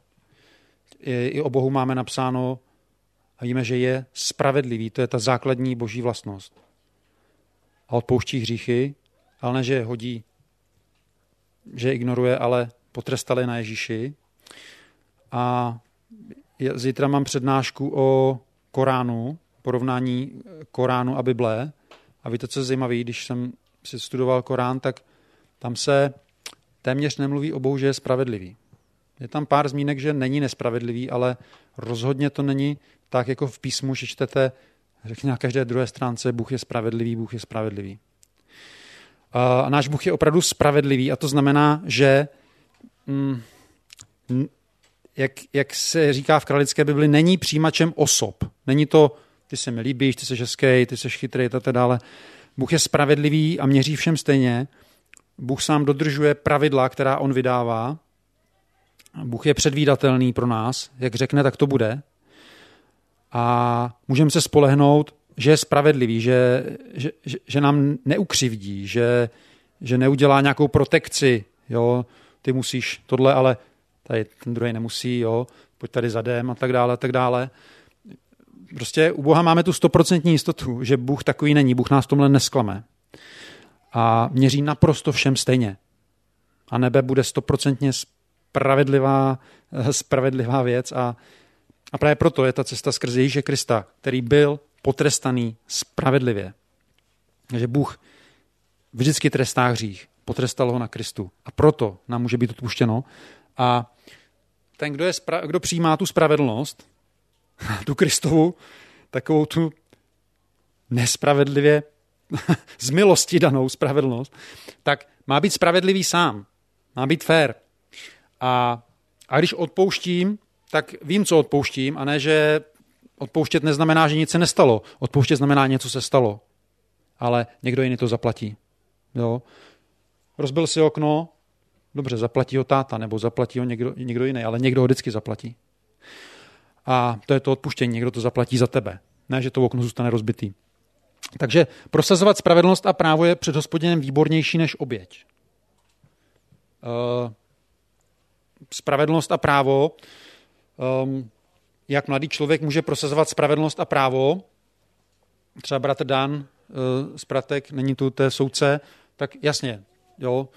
I, I o Bohu máme napsáno a víme, že je spravedlivý. To je ta základní boží vlastnost. A odpouští hříchy, ale ne, že je hodí, že je ignoruje, ale potrestali na Ježíši. A zítra mám přednášku o Koránu, porovnání Koránu a Bible. A víte, co je zajímavé, když jsem si studoval Korán, tak tam se téměř nemluví o Bohu, že je spravedlivý. Je tam pár zmínek, že není nespravedlivý, ale rozhodně to není tak, jako v písmu, že čtete, řekněme na každé druhé stránce, Bůh je spravedlivý, Bůh je spravedlivý. A náš Bůh je opravdu spravedlivý a to znamená, že mm, jak, jak se říká v kralické Bibli, není přijímačem osob. Není to, ty se mi líbíš, ty jsi hezký, ty jsi chytrý a tak dále. Bůh je spravedlivý a měří všem stejně. Bůh sám dodržuje pravidla, která on vydává. Bůh je předvídatelný pro nás. Jak řekne, tak to bude. A můžeme se spolehnout, že je spravedlivý, že, že, že, nám neukřivdí, že, že neudělá nějakou protekci. Jo? Ty musíš tohle, ale tady ten druhý nemusí, jo? pojď tady zadem a tak dále, a tak dále. Prostě u Boha máme tu stoprocentní jistotu, že Bůh takový není, Bůh nás v tomhle nesklame a měří naprosto všem stejně. A nebe bude stoprocentně spravedlivá, spravedlivá věc a, a právě proto je ta cesta skrze Ježíše Krista, který byl potrestaný spravedlivě. že Bůh vždycky trestá hřích, potrestal ho na Kristu a proto nám může být odpuštěno. A ten, kdo, je, kdo přijímá tu spravedlnost, tu Kristovu, takovou tu nespravedlivě z milosti danou spravedlnost, tak má být spravedlivý sám. Má být fair. A, a když odpouštím, tak vím, co odpouštím, a ne, že odpouštět neznamená, že nic se nestalo. Odpouštět znamená, něco se stalo. Ale někdo jiný to zaplatí. Jo? Rozbil si okno, dobře, zaplatí ho táta, nebo zaplatí ho někdo, někdo jiný, ale někdo ho vždycky zaplatí. A to je to odpuštění, někdo to zaplatí za tebe. Ne, že to okno zůstane rozbitý. Takže prosazovat spravedlnost a právo je před hospodinem výbornější než oběť. Uh, spravedlnost a právo, um, jak mladý člověk může prosazovat spravedlnost a právo, třeba bratr Dan uh, z Pratek, není tu té soudce, tak jasně, jo,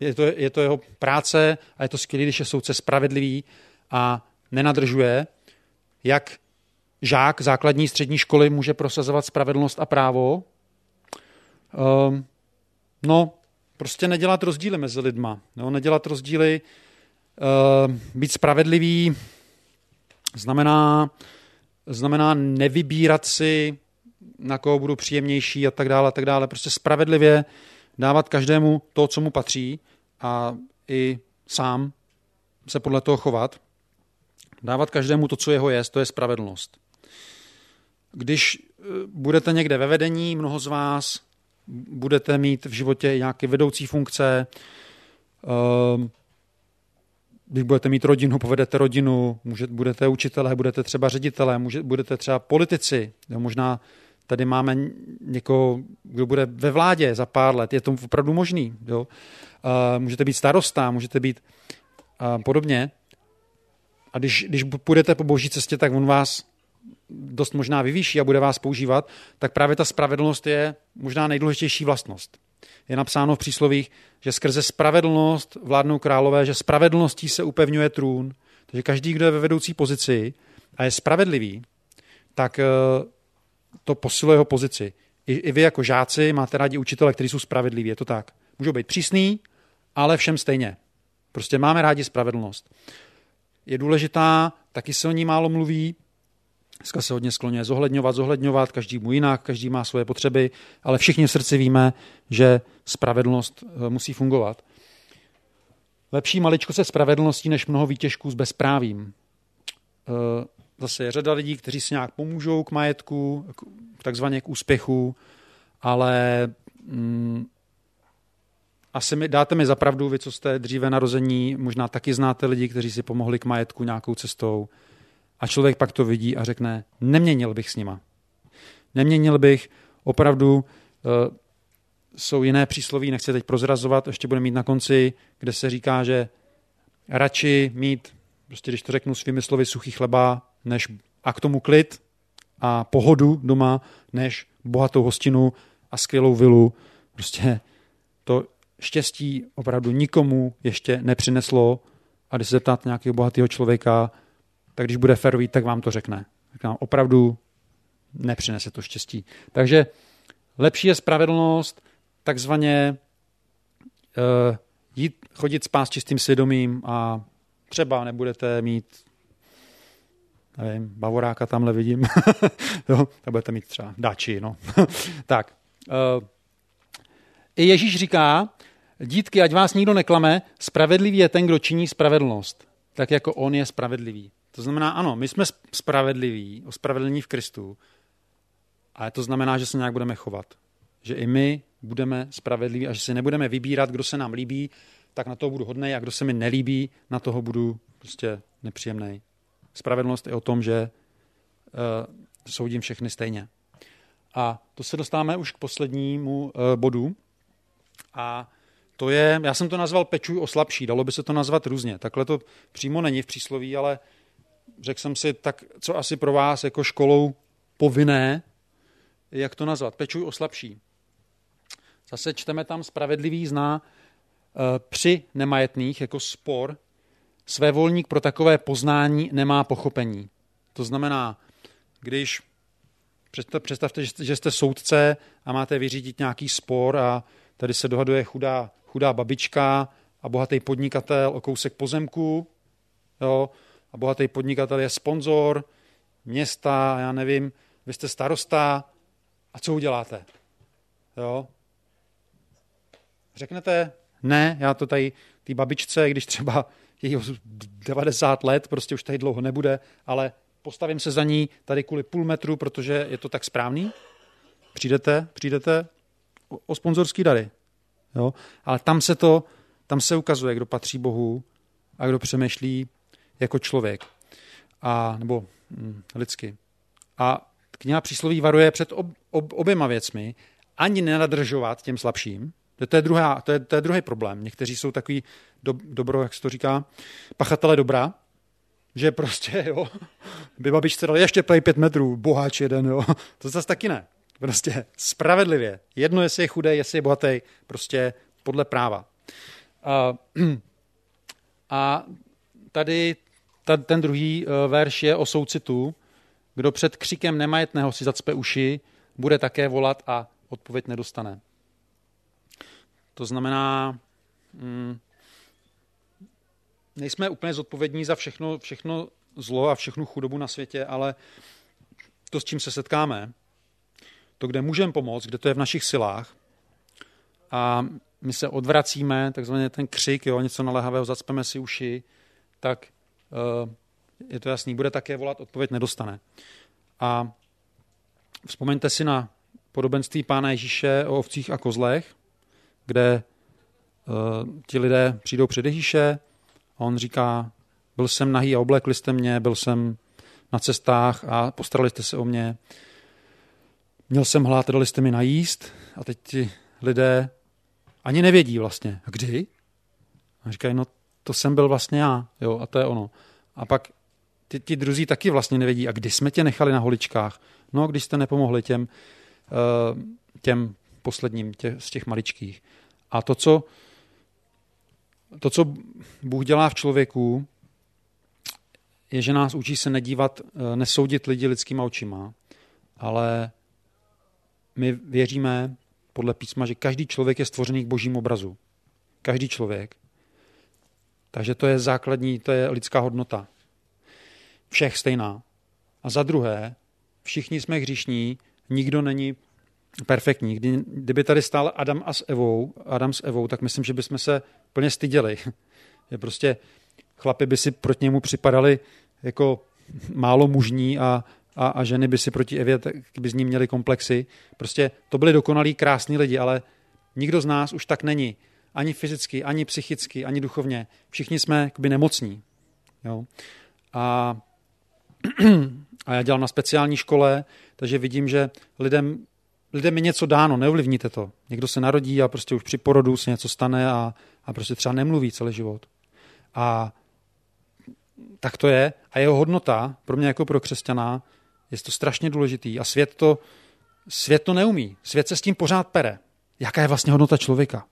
je to, je to jeho práce a je to skvělé, když je soudce spravedlivý a nenadržuje, jak žák základní střední školy může prosazovat spravedlnost a právo? Um, no, prostě nedělat rozdíly mezi lidma. No, nedělat rozdíly, uh, být spravedlivý znamená, znamená nevybírat si, na koho budu příjemnější a tak dále, a tak dále. Prostě spravedlivě dávat každému to, co mu patří a i sám se podle toho chovat. Dávat každému to, co jeho je, to je spravedlnost. Když eh, budete někde ve vedení, mnoho z vás budete mít v životě nějaké vedoucí funkce, ehm, když budete mít rodinu, povedete rodinu, můžete, budete učitelé, budete třeba ředitelé, budete třeba politici, jo, možná tady máme někoho, kdo bude ve vládě za pár let, je to opravdu možný. Jo. Uh, můžete být starosta, můžete být uh, podobně. A když, když půjdete po boží cestě, tak on vás dost možná vyvýší a bude vás používat, tak právě ta spravedlnost je možná nejdůležitější vlastnost. Je napsáno v příslovích, že skrze spravedlnost vládnou králové, že spravedlností se upevňuje trůn. Takže každý, kdo je ve vedoucí pozici a je spravedlivý, tak eh, to posiluje jeho pozici. I, I vy jako žáci máte rádi učitele, kteří jsou spravedliví, je to tak. Můžou být přísný, ale všem stejně. Prostě máme rádi spravedlnost. Je důležitá, taky se o ní málo mluví, Dneska se hodně skloňuje zohledňovat, zohledňovat, každý mu jinak, každý má svoje potřeby, ale všichni v srdci víme, že spravedlnost eh, musí fungovat. Lepší maličko se spravedlností, než mnoho výtěžků s bezprávím. Eh, zase je řada lidí, kteří si nějak pomůžou k majetku, takzvaně k úspěchu, ale mm, asi mi, dáte mi zapravdu, vy, co jste dříve narození, možná taky znáte lidi, kteří si pomohli k majetku nějakou cestou a člověk pak to vidí a řekne, neměnil bych s nima. Neměnil bych, opravdu uh, jsou jiné přísloví, nechci teď prozrazovat, ještě budeme mít na konci, kde se říká, že radši mít, prostě když to řeknu svými slovy, suchý chleba, než a k tomu klid a pohodu doma, než bohatou hostinu a skvělou vilu. Prostě to štěstí opravdu nikomu ještě nepřineslo a když se zeptáte nějakého bohatého člověka, tak když bude ferový, tak vám to řekne. Tak vám opravdu nepřinese to štěstí. Takže lepší je spravedlnost, takzvaně uh, jít, chodit spát s čistým svědomím a třeba nebudete mít nevím, bavoráka tamhle vidím, jo, tak budete mít třeba dáči, no. tak. Uh, I Ježíš říká, dítky, ať vás nikdo neklame, spravedlivý je ten, kdo činí spravedlnost, tak jako on je spravedlivý. To znamená, ano, my jsme spravedliví, ospravedlní v Kristu, ale to znamená, že se nějak budeme chovat. Že i my budeme spravedliví a že si nebudeme vybírat, kdo se nám líbí, tak na toho budu hodnej a kdo se mi nelíbí, na toho budu prostě nepříjemný. Spravedlnost je o tom, že uh, soudím všechny stejně. A to se dostáváme už k poslednímu uh, bodu. A to je, já jsem to nazval pečuj o slabší, dalo by se to nazvat různě. Takhle to přímo není v přísloví, ale řekl jsem si, tak co asi pro vás jako školou povinné, jak to nazvat, pečuj o slabší. Zase čteme tam spravedlivý zná e, při nemajetných jako spor, své volník pro takové poznání nemá pochopení. To znamená, když představte, že jste soudce a máte vyřídit nějaký spor a tady se dohaduje chudá, chudá babička a bohatý podnikatel o kousek pozemku, jo, a bohatý podnikatel je sponzor města, já nevím, vy jste starosta a co uděláte? Jo? Řeknete, ne, já to tady té babičce, když třeba je 90 let, prostě už tady dlouho nebude, ale postavím se za ní tady kvůli půl metru, protože je to tak správný. Přijdete, přijdete o, o sponzorský dary. Jo? Ale tam se to, tam se ukazuje, kdo patří Bohu a kdo přemýšlí jako člověk. A, nebo hm, lidsky. A kniha přísloví varuje před ob, ob, oběma věcmi. Ani nenadržovat těm slabším, to je, druhá, to, je, to je druhý problém. Někteří jsou takový do, dobro, jak se to říká, pachatele dobra, že prostě, jo, by babičce dali ještě play pět metrů, boháč jeden, jo. To zase taky ne. Prostě spravedlivě. Jedno, jestli je chudý, jestli je bohatý, prostě podle práva. A, a tady ta, ten druhý uh, verš je o soucitu. Kdo před křikem nemajetného si zacpe uši, bude také volat a odpověď nedostane. To znamená, mm, nejsme úplně zodpovědní za všechno, všechno zlo a všechnu chudobu na světě, ale to, s čím se setkáme, to, kde můžeme pomoct, kde to je v našich silách a my se odvracíme, takzvaně ten křik, jo, něco naléhavého, zacpeme si uši, tak je to jasný, bude také volat, odpověď nedostane. A vzpomeňte si na podobenství Pána Ježíše o ovcích a kozlech, kde uh, ti lidé přijdou před Ježíše a on říká, byl jsem nahý a oblekli jste mě, byl jsem na cestách a postarali jste se o mě. Měl jsem hlad, dali jste mi najíst a teď ti lidé ani nevědí vlastně. A kdy? A říkají, no to jsem byl vlastně já, jo, a to je ono. A pak ti, ti druzí taky vlastně nevědí, a kdy jsme tě nechali na holičkách? No, když jste nepomohli těm, uh, těm posledním tě, z těch maličkých. A to co, to, co Bůh dělá v člověku, je, že nás učí se nedívat, eh, nesoudit lidi lidskýma očima, ale my věříme podle písma, že každý člověk je stvořený k božím obrazu. Každý člověk. Takže to je základní, to je lidská hodnota. Všech stejná. A za druhé, všichni jsme hříšní, nikdo není perfektní. Kdy, kdyby tady stál Adam a s Evou, Adam s Evou, tak myslím, že bychom se plně styděli. Je prostě chlapi by si proti němu připadali jako málo mužní a, a, a ženy by si proti Evě, tak by z ní měli komplexy. Prostě to byli dokonalí, krásní lidi, ale nikdo z nás už tak není. Ani fyzicky, ani psychicky, ani duchovně. Všichni jsme jakoby nemocní. Jo? A, a já dělám na speciální škole, takže vidím, že lidem, lidem je něco dáno, neovlivníte to. Někdo se narodí a prostě už při porodu se něco stane a, a prostě třeba nemluví celý život. A tak to je. A jeho hodnota pro mě jako pro křesťana je to strašně důležitý. A svět to, svět to neumí. Svět se s tím pořád pere. Jaká je vlastně hodnota člověka?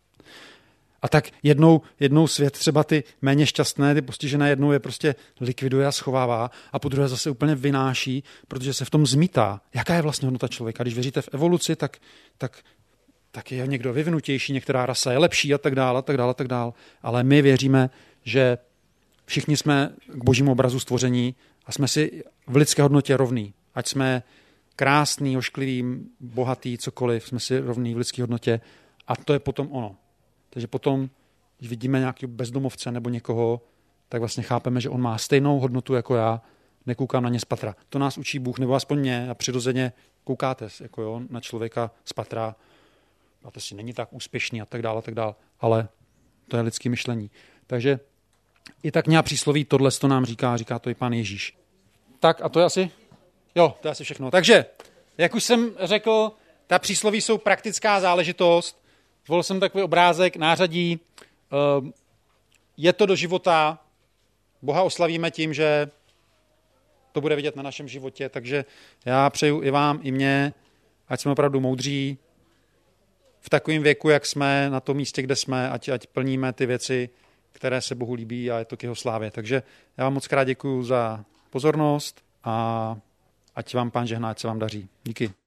A tak jednou, jednou svět třeba ty méně šťastné, ty postižené jednou je prostě likviduje a schovává a po druhé zase úplně vynáší, protože se v tom zmítá. Jaká je vlastně hodnota člověka? Když věříte v evoluci, tak, tak, tak je někdo vyvinutější, některá rasa je lepší a tak dále, a tak dále, a tak dále. Ale my věříme, že všichni jsme k božímu obrazu stvoření a jsme si v lidské hodnotě rovní. Ať jsme krásný, ošklivý, bohatý, cokoliv, jsme si rovní v lidské hodnotě a to je potom ono. Takže potom, když vidíme nějakého bezdomovce nebo někoho, tak vlastně chápeme, že on má stejnou hodnotu jako já, nekoukám na ně z patra. To nás učí Bůh, nebo aspoň mě a přirozeně koukáte jako jo, na člověka z patra, a to si není tak úspěšný a tak dále, a tak dále, ale to je lidské myšlení. Takže i tak nějak přísloví tohle to nám říká, říká to i pán Ježíš. Tak a to je asi, jo, to je asi všechno. Takže, jak už jsem řekl, ta přísloví jsou praktická záležitost, Zvolil jsem takový obrázek, nářadí. Ehm, je to do života. Boha oslavíme tím, že to bude vidět na našem životě, takže já přeju i vám, i mně, ať jsme opravdu moudří v takovém věku, jak jsme, na tom místě, kde jsme, ať, ať plníme ty věci, které se Bohu líbí a je to k jeho slávě. Takže já vám moc krát děkuji za pozornost a ať vám pán žehná, ať se vám daří. Díky.